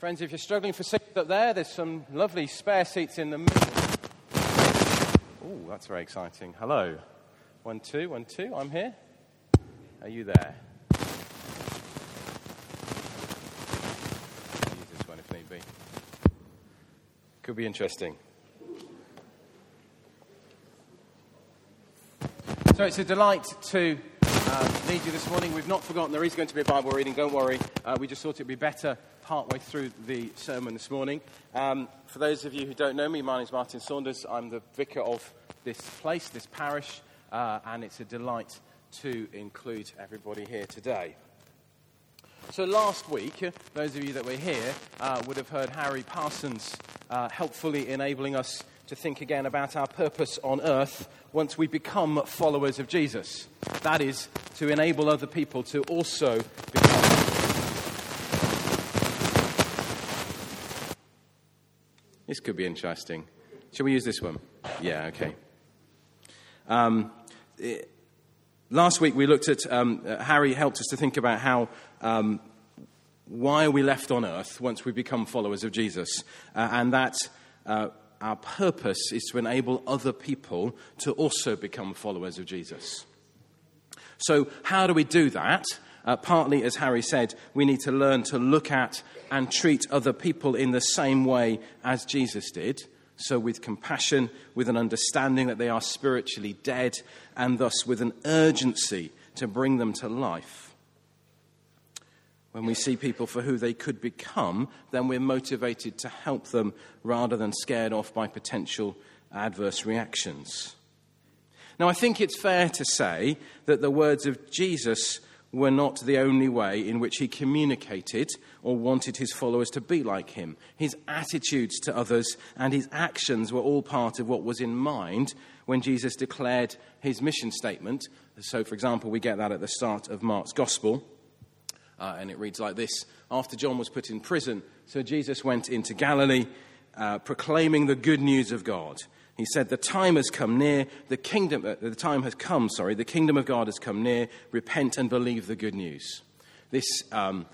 Friends, if you're struggling for seats up there, there's some lovely spare seats in the middle. Oh, that's very exciting. Hello. One, two, one, two. I'm here. Are you there? Use this one if need be. Could be interesting. So it's a delight to uh, lead you this morning. We've not forgotten there is going to be a Bible reading, don't worry. Uh, we just thought it'd be better partway through the sermon this morning. Um, for those of you who don't know me, my name is Martin Saunders. I'm the vicar of this place, this parish, uh, and it's a delight to include everybody here today. So, last week, those of you that were here uh, would have heard Harry Parsons uh, helpfully enabling us to think again about our purpose on earth once we become followers of Jesus. That is, to enable other people to also become. This could be interesting. Shall we use this one? Yeah, okay. Um, it, last week we looked at, um, uh, Harry helped us to think about how, um, why are we left on earth once we become followers of Jesus? Uh, and that uh, our purpose is to enable other people to also become followers of Jesus. So, how do we do that? Uh, partly, as Harry said, we need to learn to look at and treat other people in the same way as Jesus did. So, with compassion, with an understanding that they are spiritually dead, and thus with an urgency to bring them to life. When we see people for who they could become, then we're motivated to help them rather than scared off by potential adverse reactions. Now, I think it's fair to say that the words of Jesus were not the only way in which he communicated or wanted his followers to be like him. His attitudes to others and his actions were all part of what was in mind when Jesus declared his mission statement. So, for example, we get that at the start of Mark's Gospel. Uh, and it reads like this After John was put in prison, so Jesus went into Galilee uh, proclaiming the good news of God. He said, The time has come near, the kingdom, uh, the time has come, sorry, the kingdom of God has come near. Repent and believe the good news. This, um,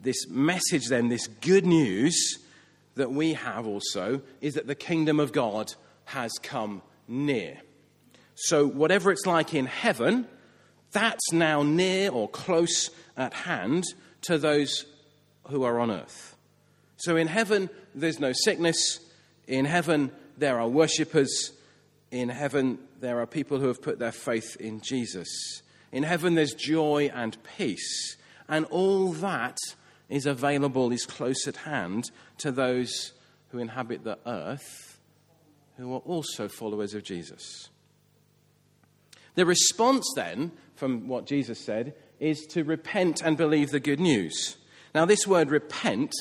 this message, then, this good news that we have also, is that the kingdom of God has come near. So, whatever it's like in heaven, that's now near or close at hand to those who are on earth. So in heaven, there's no sickness. In heaven, there are worshippers. In heaven, there are people who have put their faith in Jesus. In heaven, there's joy and peace. And all that is available, is close at hand to those who inhabit the earth, who are also followers of Jesus. The response then, from what Jesus said, is to repent and believe the good news. Now, this word repent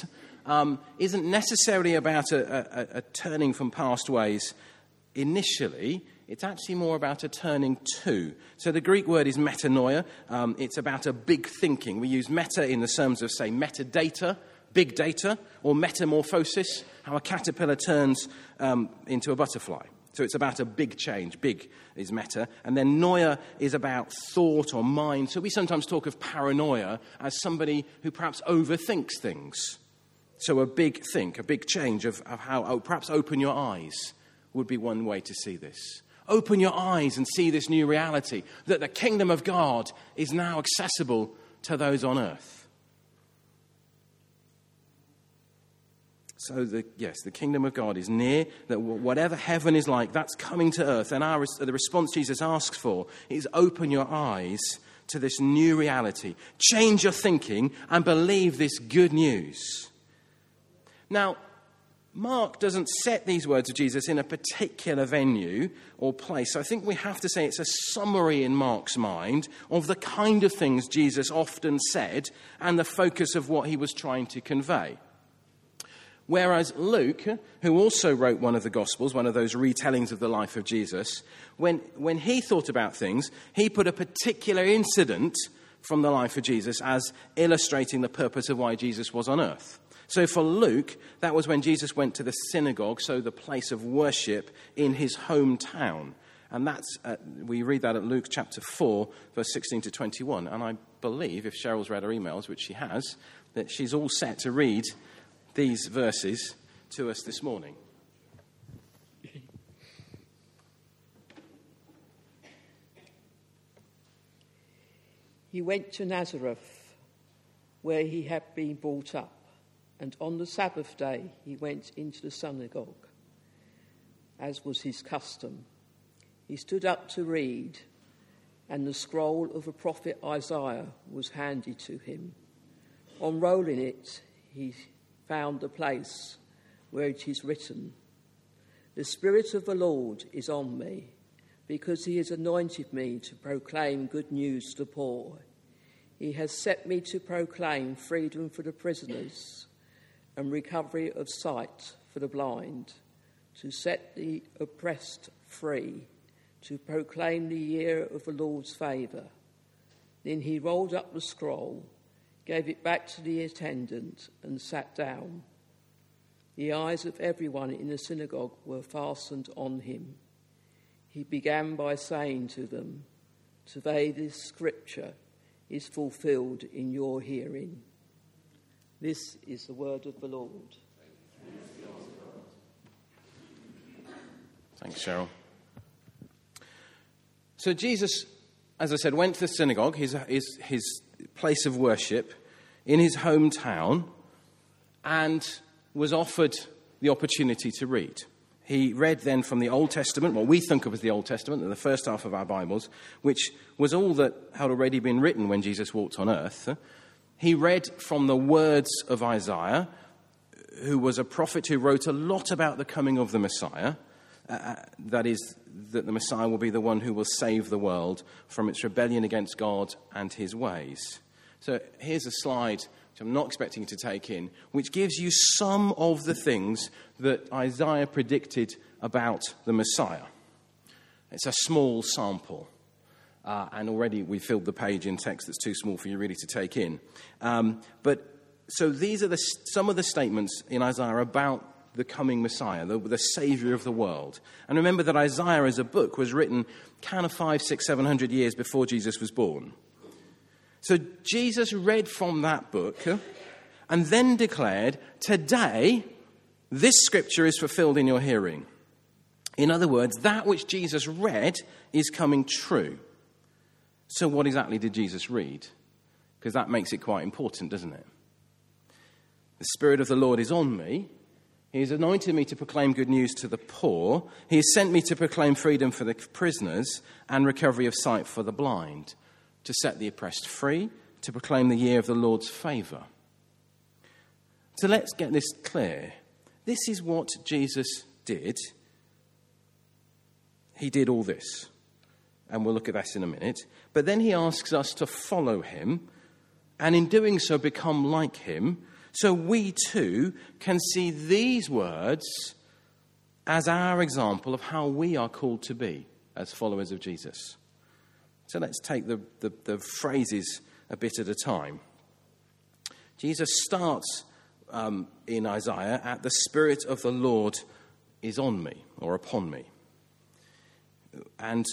um, isn't necessarily about a, a, a, turning from past ways initially. It's actually more about a turning to. So the Greek word is metanoia. Um, it's about a big thinking. We use meta in the terms of, say, metadata, big data, or metamorphosis, how a caterpillar turns um, into a butterfly. So it's about a big change. Big is meta. And then noia is about thought or mind. So we sometimes talk of paranoia as somebody who perhaps overthinks things. So a big think, a big change of, of how, oh, perhaps open your eyes would be one way to see this. Open your eyes and see this new reality that the kingdom of God is now accessible to those on earth. So, the, yes, the kingdom of God is near, that whatever heaven is like, that's coming to earth. And our, the response Jesus asks for is open your eyes to this new reality. Change your thinking and believe this good news. Now, Mark doesn't set these words of Jesus in a particular venue or place. So I think we have to say it's a summary in Mark's mind of the kind of things Jesus often said and the focus of what he was trying to convey. Whereas Luke, who also wrote one of the Gospels, one of those retellings of the life of Jesus, when, when he thought about things, he put a particular incident from the life of Jesus as illustrating the purpose of why Jesus was on earth. So for Luke, that was when Jesus went to the synagogue, so the place of worship in his hometown. And that's, uh, we read that at Luke chapter 4, verse 16 to 21. And I believe, if Cheryl's read her emails, which she has, that she's all set to read these verses to us this morning. He went to Nazareth, where he had been brought up, and on the Sabbath day he went into the synagogue, as was his custom. He stood up to read, and the scroll of the prophet Isaiah was handed to him. Unrolling it, he found the place where it is written, The Spirit of the Lord is on me, because he has anointed me to proclaim good news to the poor. He has set me to proclaim freedom for the prisoners and recovery of sight for the blind, to set the oppressed free, to proclaim the year of the Lord's favour. Then he rolled up the scroll gave it back to the attendant, and sat down. The eyes of everyone in the synagogue were fastened on him. He began by saying to them, Today this scripture is fulfilled in your hearing. This is the word of the Lord. Thanks, Cheryl. So Jesus, as I said, went to the synagogue, his, his, his place of worship in his hometown and was offered the opportunity to read. He read then from the Old Testament, what we think of as the Old Testament, the first half of our Bibles, which was all that had already been written when Jesus walked on earth. He read from the words of Isaiah, who was a prophet who wrote a lot about the coming of the Messiah. Uh, uh that is, that the Messiah will be the one who will save the world from its rebellion against God and his ways. So here's a slide which I'm not expecting you to take in, which gives you some of the things that Isaiah predicted about the Messiah. It's a small sample. Uh, and already we filled the page in text that's too small for you really to take in. Um, but so these are the, some of the statements in Isaiah about the coming Messiah, the, the Savior of the world. And remember that Isaiah as a book was written kind of five, six, seven hundred years before Jesus was born. So Jesus read from that book and then declared, Today, this scripture is fulfilled in your hearing. In other words, that which Jesus read is coming true. So, what exactly did Jesus read? Because that makes it quite important, doesn't it? The Spirit of the Lord is on me. He has anointed me to proclaim good news to the poor. He has sent me to proclaim freedom for the prisoners and recovery of sight for the blind to set the oppressed free, to proclaim the year of the Lord's favour. So let's get this clear. This is what Jesus did. He did all this. And we'll look at that in a minute. But then he asks us to follow him, and in doing so, become like him, so we too can see these words as our example of how we are called to be as followers of Jesus. So let's take the, the, the phrases a bit at a time. Jesus starts um, in Isaiah at the Spirit of the Lord is on me or upon me. And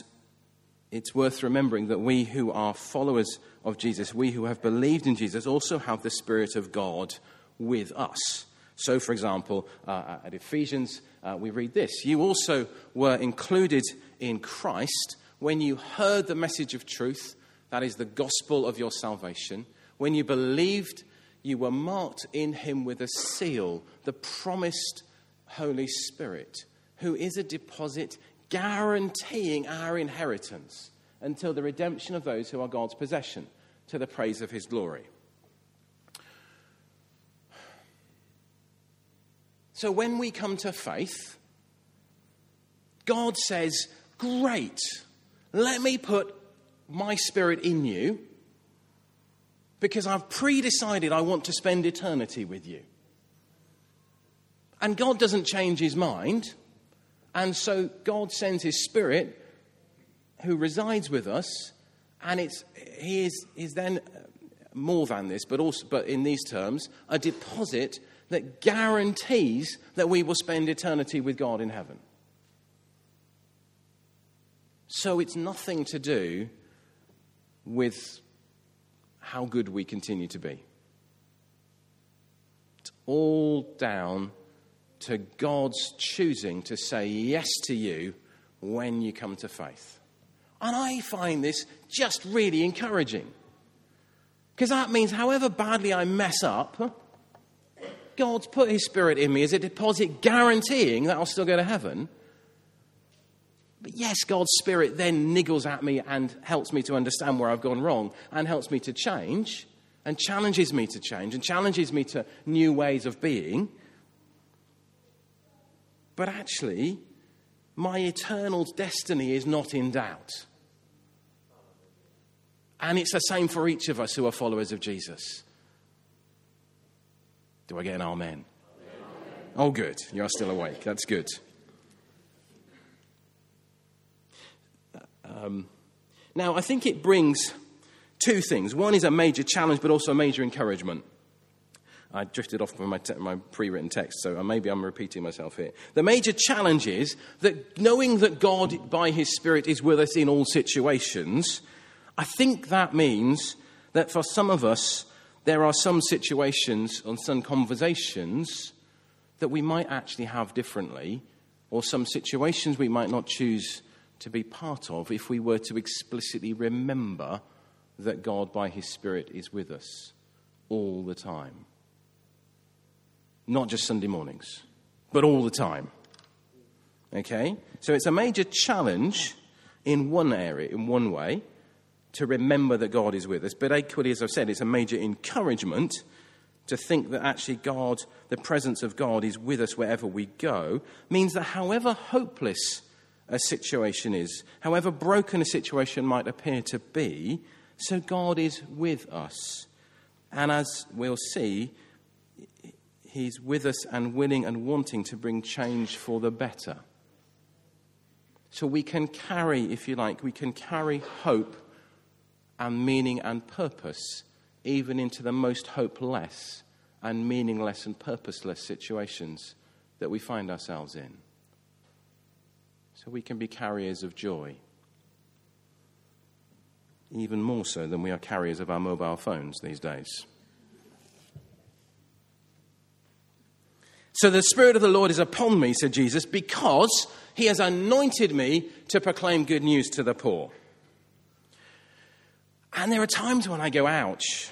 it's worth remembering that we who are followers of Jesus, we who have believed in Jesus, also have the Spirit of God with us. So, for example, uh, at Ephesians, uh, we read this You also were included in Christ when you heard the message of truth, that is the gospel of your salvation, when you believed, you were marked in him with a seal, the promised Holy Spirit, who is a deposit guaranteeing our inheritance until the redemption of those who are God's possession, to the praise of his glory. So when we come to faith, God says, Great, let me put my spirit in you because I've pre decided I want to spend eternity with you. And God doesn't change his mind. And so God sends his spirit who resides with us. And it's, he is, is then uh, more than this, but, also, but in these terms, a deposit that guarantees that we will spend eternity with God in heaven. So it's nothing to do with how good we continue to be. It's all down to God's choosing to say yes to you when you come to faith. And I find this just really encouraging. Because that means, however badly I mess up, God's put His Spirit in me as a deposit guaranteeing that I'll still go to heaven. But yes, God's Spirit then niggles at me and helps me to understand where I've gone wrong and helps me to change and challenges me to change and challenges me to new ways of being. But actually, my eternal destiny is not in doubt. And it's the same for each of us who are followers of Jesus. Do I get an amen? amen? Oh, good. You're still awake. That's good. Um, now, I think it brings two things. One is a major challenge, but also a major encouragement. I drifted off from my, te- my pre written text, so uh, maybe I'm repeating myself here. The major challenge is that knowing that God, by His Spirit, is with us in all situations, I think that means that for some of us, there are some situations and some conversations that we might actually have differently, or some situations we might not choose to be part of if we were to explicitly remember that God, by His Spirit, is with us all the time. Not just Sunday mornings, but all the time. Okay? So it's a major challenge in one area, in one way, to remember that God is with us. But equally, as I've said, it's a major encouragement to think that actually God, the presence of God, is with us wherever we go, means that however hopeless a situation is, however broken a situation might appear to be, so God is with us. And as we'll see, He's with us and willing and wanting to bring change for the better. So we can carry, if you like, we can carry hope and meaning and purpose even into the most hopeless and meaningless and purposeless situations that we find ourselves in. So we can be carriers of joy, even more so than we are carriers of our mobile phones these days. So the Spirit of the Lord is upon me, said Jesus, because he has anointed me to proclaim good news to the poor. And there are times when I go, ouch.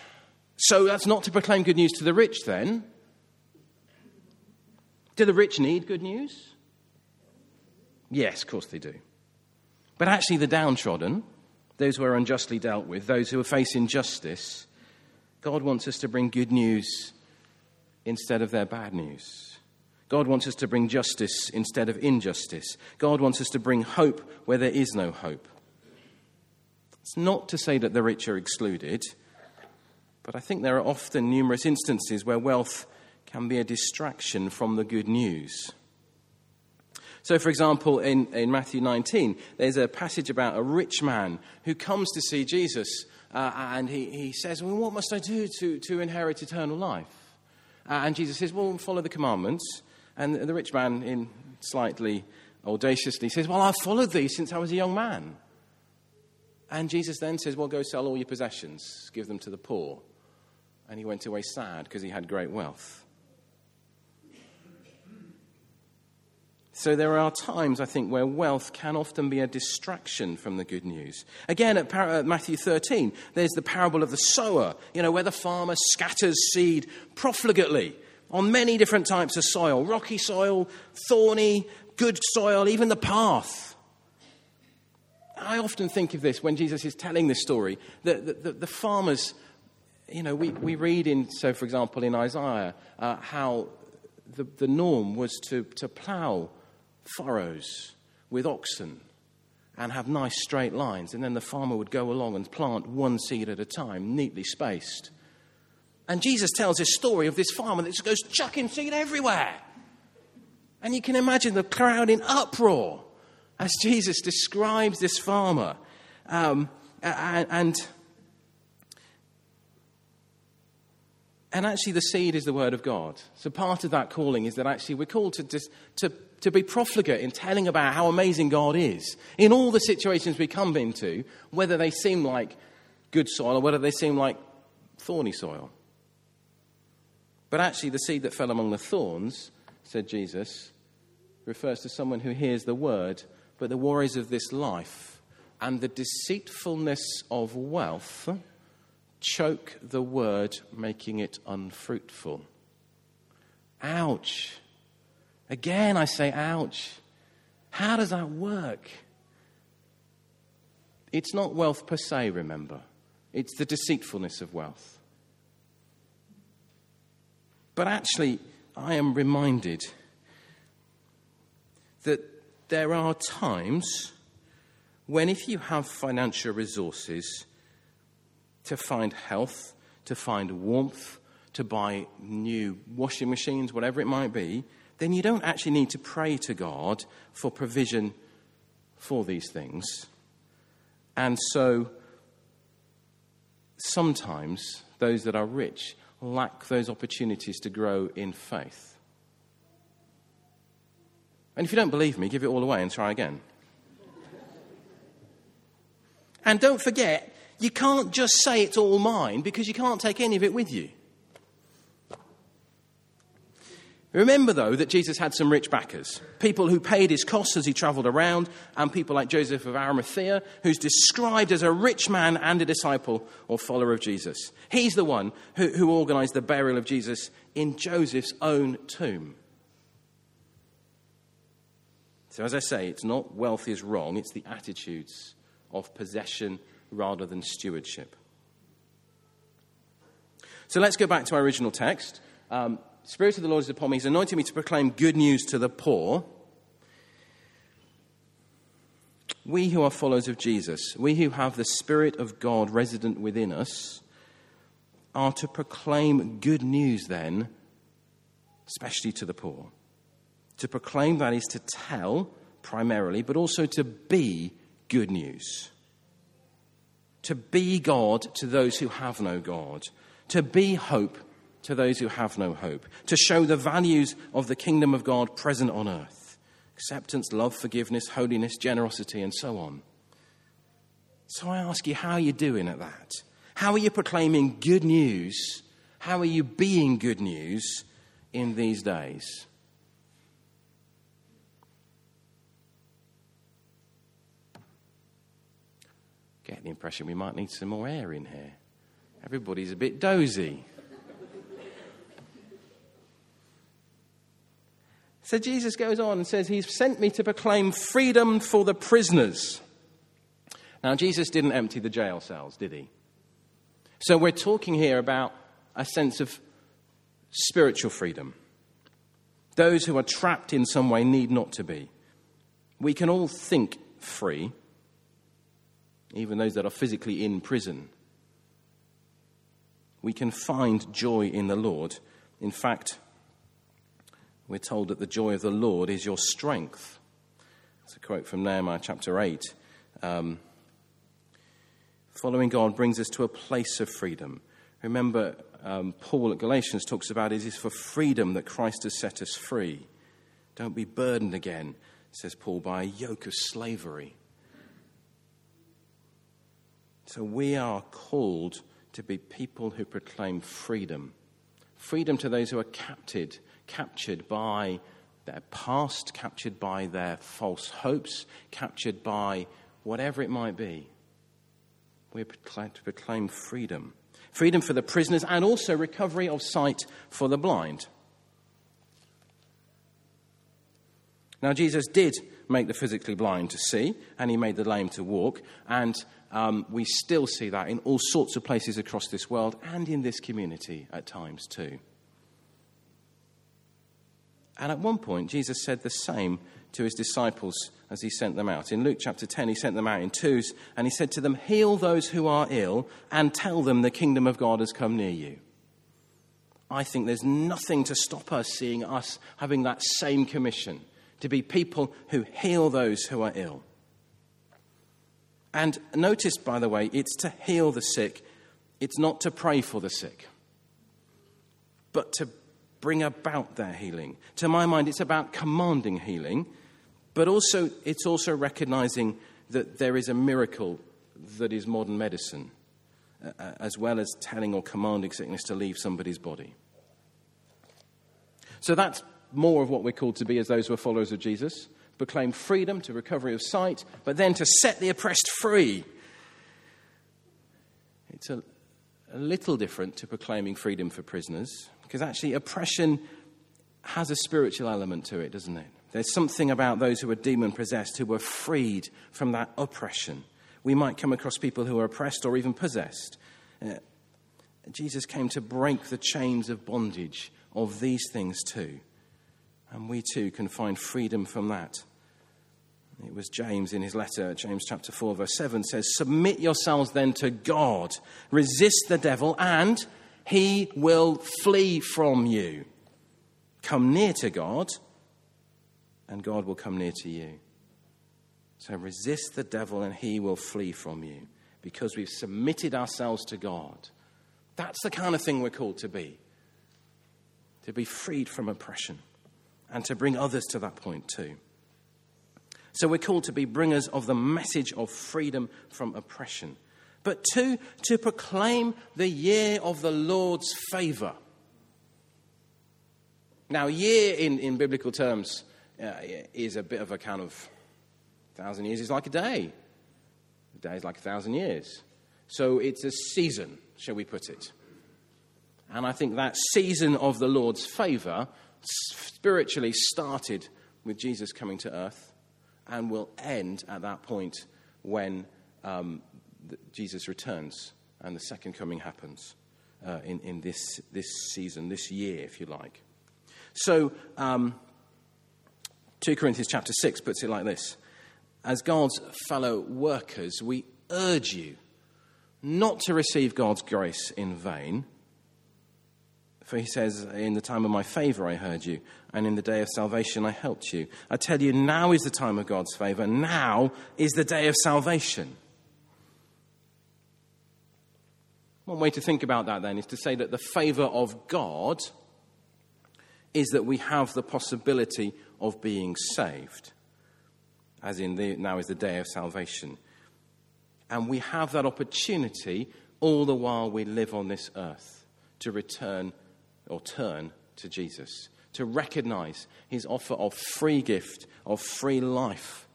So that's not to proclaim good news to the rich then. Do the rich need good news? Yes, of course they do. But actually, the downtrodden, those who are unjustly dealt with, those who are facing justice, God wants us to bring good news instead of their bad news. God wants us to bring justice instead of injustice. God wants us to bring hope where there is no hope. It's not to say that the rich are excluded, but I think there are often numerous instances where wealth can be a distraction from the good news. So, for example, in, in Matthew 19, there's a passage about a rich man who comes to see Jesus uh, and he, he says, Well, what must I do to, to inherit eternal life? Uh, and Jesus says, Well, follow the commandments. And the rich man, in slightly audaciously, says, Well, I've followed thee since I was a young man. And Jesus then says, Well, go sell all your possessions, give them to the poor. And he went away sad because he had great wealth. So there are times, I think, where wealth can often be a distraction from the good news. Again, at Matthew 13, there's the parable of the sower, you know, where the farmer scatters seed profligately on many different types of soil rocky soil, thorny, good soil, even the path. I often think of this when Jesus is telling this story that the, the, the, farmers, you know, we, we read in, so for example, in Isaiah, uh, how the, the norm was to, to plough furrows with oxen and have nice straight lines, and then the farmer would go along and plant one seed at a time, neatly spaced. And Jesus tells this story of this farmer that just goes chucking seed everywhere. And you can imagine the crowd in uproar as Jesus describes this farmer. Um, and, and actually, the seed is the word of God. So, part of that calling is that actually we're called to, to, to be profligate in telling about how amazing God is in all the situations we come into, whether they seem like good soil or whether they seem like thorny soil. But actually, the seed that fell among the thorns, said Jesus, refers to someone who hears the word, but the worries of this life and the deceitfulness of wealth choke the word, making it unfruitful. Ouch. Again, I say, ouch. How does that work? It's not wealth per se, remember. It's the deceitfulness of wealth. But actually, I am reminded that there are times when, if you have financial resources to find health, to find warmth, to buy new washing machines, whatever it might be, then you don't actually need to pray to God for provision for these things. And so sometimes those that are rich lack those opportunities to grow in faith. And if you don't believe me, give it all away and try again. and don't forget, you can't just say it's all mine because you can't take any of it with you. Remember, though, that Jesus had some rich backers, people who paid his costs as he traveled around, and people like Joseph of Arimathea, who's described as a rich man and a disciple or follower of Jesus. He's the one who, who organized the burial of Jesus in Joseph's own tomb. So, as I say, it's not wealth is wrong, it's the attitudes of possession rather than stewardship. So, let's go back to our original text. Um, Spirit of the Lord is upon me. He's anointed me to proclaim good news to the poor. We who are followers of Jesus, we who have the Spirit of God resident within us, are to proclaim good news then, especially to the poor. To proclaim that is to tell primarily, but also to be good news. To be God to those who have no God. To be hope to those who have no hope, to show the values of the kingdom of God present on earth acceptance, love, forgiveness, holiness, generosity, and so on. So I ask you, how are you doing at that? How are you proclaiming good news? How are you being good news in these days? Get the impression we might need some more air in here. Everybody's a bit dozy. So Jesus goes on and says, He's sent me to proclaim freedom for the prisoners. Now, Jesus didn't empty the jail cells, did he? So we're talking here about a sense of spiritual freedom. Those who are trapped in some way need not to be. We can all think free, even those that are physically in prison. We can find joy in the Lord. In fact, we're told that the joy of the Lord is your strength. It's a quote from Nehemiah chapter 8. Um, following God brings us to a place of freedom. Remember, um, Paul at Galatians talks about it is for freedom that Christ has set us free. Don't be burdened again, says Paul, by a yoke of slavery. So we are called to be people who proclaim freedom. Freedom to those who are captive captured by their past, captured by their false hopes, captured by whatever it might be. We're to proclaim freedom. Freedom for the prisoners and also recovery of sight for the blind. Now, Jesus did make the physically blind to see, and he made the lame to walk, and um, we still see that in all sorts of places across this world and in this community at times too. And at one point, Jesus said the same to his disciples as he sent them out. In Luke chapter 10, he sent them out in twos, and he said to them, Heal those who are ill, and tell them the kingdom of God has come near you. I think there's nothing to stop us seeing us having that same commission to be people who heal those who are ill. And notice, by the way, it's to heal the sick, it's not to pray for the sick, but to bring about their healing. To my mind, it's about commanding healing, but also it's also recognizing that there is a miracle that is modern medicine, uh, uh, as well as telling or commanding sickness to leave somebody's body. So that's more of what we're called to be as those who are followers of Jesus proclaim freedom to recovery of sight, but then to set the oppressed free. It's a, a little different to proclaiming freedom for prisoners, because actually, oppression has a spiritual element to it, doesn't it? There's something about those who are demon possessed who were freed from that oppression. We might come across people who are oppressed or even possessed. Uh, Jesus came to break the chains of bondage of these things too. And we too can find freedom from that. It was James in his letter, James chapter 4, verse 7 says, Submit yourselves then to God, resist the devil, and he will flee from you. Come near to God, and God will come near to you. So resist the devil, and he will flee from you because we've submitted ourselves to God. That's the kind of thing we're called to be to be freed from oppression and to bring others to that point too. So we're called to be bringers of the message of freedom from oppression. But two, to proclaim the year of the Lord's favor. Now, year in, in biblical terms uh, is a bit of a kind of thousand years is like a day. A day is like a thousand years. So it's a season, shall we put it. And I think that season of the Lord's favor spiritually started with Jesus coming to earth and will end at that point when um, Jesus returns and the second coming happens uh, in, in this, this season, this year, if you like. So, um, 2 Corinthians chapter 6 puts it like this As God's fellow workers, we urge you not to receive God's grace in vain. For he says, In the time of my favor I heard you, and in the day of salvation I helped you. I tell you, now is the time of God's favor. Now is the day of salvation. One way to think about that then is to say that the favor of God is that we have the possibility of being saved, as in the, now is the day of salvation. And we have that opportunity all the while we live on this earth to return or turn to Jesus, to recognize his offer of free gift, of free life,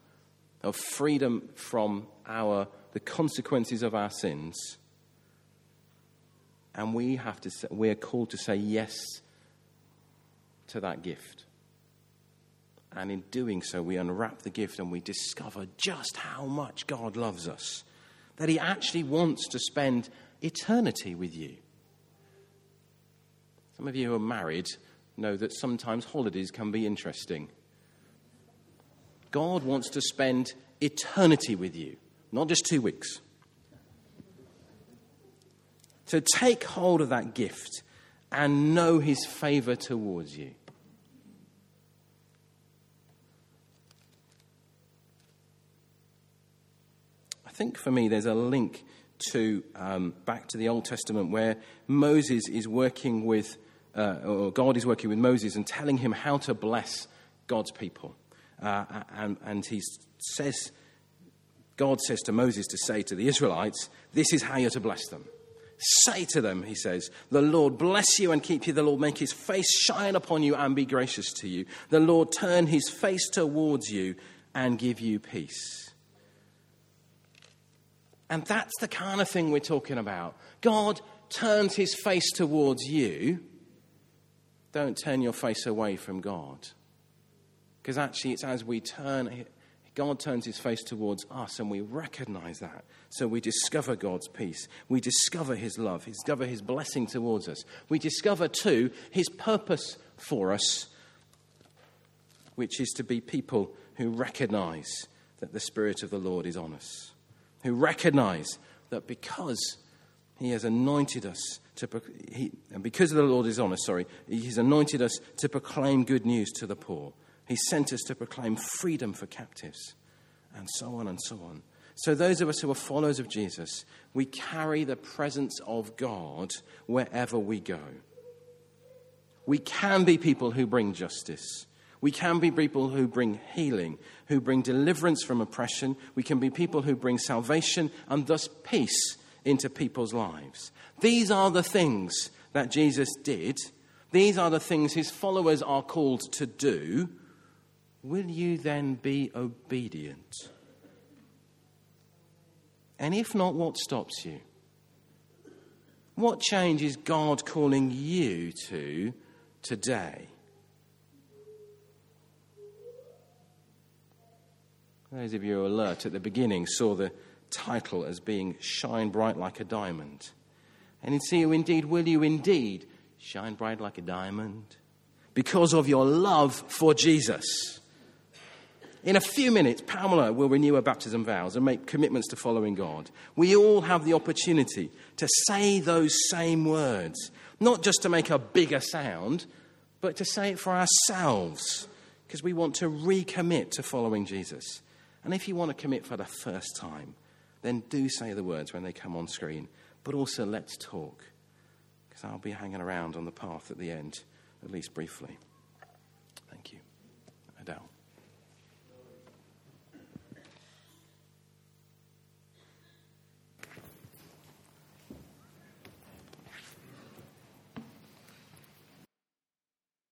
of freedom from our, the consequences of our sins. And we have to say, we're called to say yes to that gift. And in doing so, we unwrap the gift and we discover just how much God loves us. That He actually wants to spend eternity with you. Some of you who are married know that sometimes holidays can be interesting. God wants to spend eternity with you, not just two weeks. So take hold of that gift and know his favor towards you. I think for me, there's a link to um, back to the Old Testament where Moses is working with uh, or God is working with Moses and telling him how to bless God's people. Uh, and, and he says, God says to Moses to say to the Israelites, This is how you're to bless them. Say to them, he says, The Lord bless you and keep you. The Lord make his face shine upon you and be gracious to you. The Lord turn his face towards you and give you peace. And that's the kind of thing we're talking about. God turns his face towards you don't turn your face away from God. Because actually, it's as we turn, God turns his face towards us and we recognize that. So we discover God's peace. We discover his love. We discover his blessing towards us. We discover, too, his purpose for us, which is to be people who recognize that the Spirit of the Lord is on us, who recognize that because he has anointed us to, he, and because the Lord is on us, sorry, He's anointed us to proclaim good news to the poor. He sent us to proclaim freedom for captives, and so on and so on. So, those of us who are followers of Jesus, we carry the presence of God wherever we go. We can be people who bring justice. We can be people who bring healing, who bring deliverance from oppression. We can be people who bring salvation and thus peace into people's lives. These are the things that Jesus did. these are the things his followers are called to do, will you then be obedient? And if not, what stops you? What change is God calling you to today? Those of you alert at the beginning saw the title as being Shine Bright Like a Diamond. And in see you indeed, will you indeed shine bright like a diamond? Because of your love for Jesus. In a few minutes, Pamela will renew her baptism vows and make commitments to following God. We all have the opportunity to say those same words, not just to make a bigger sound, but to say it for ourselves, because we want to recommit to following Jesus. And if you want to commit for the first time, then do say the words when they come on screen. But also, let's talk, because I'll be hanging around on the path at the end, at least briefly. Thank you.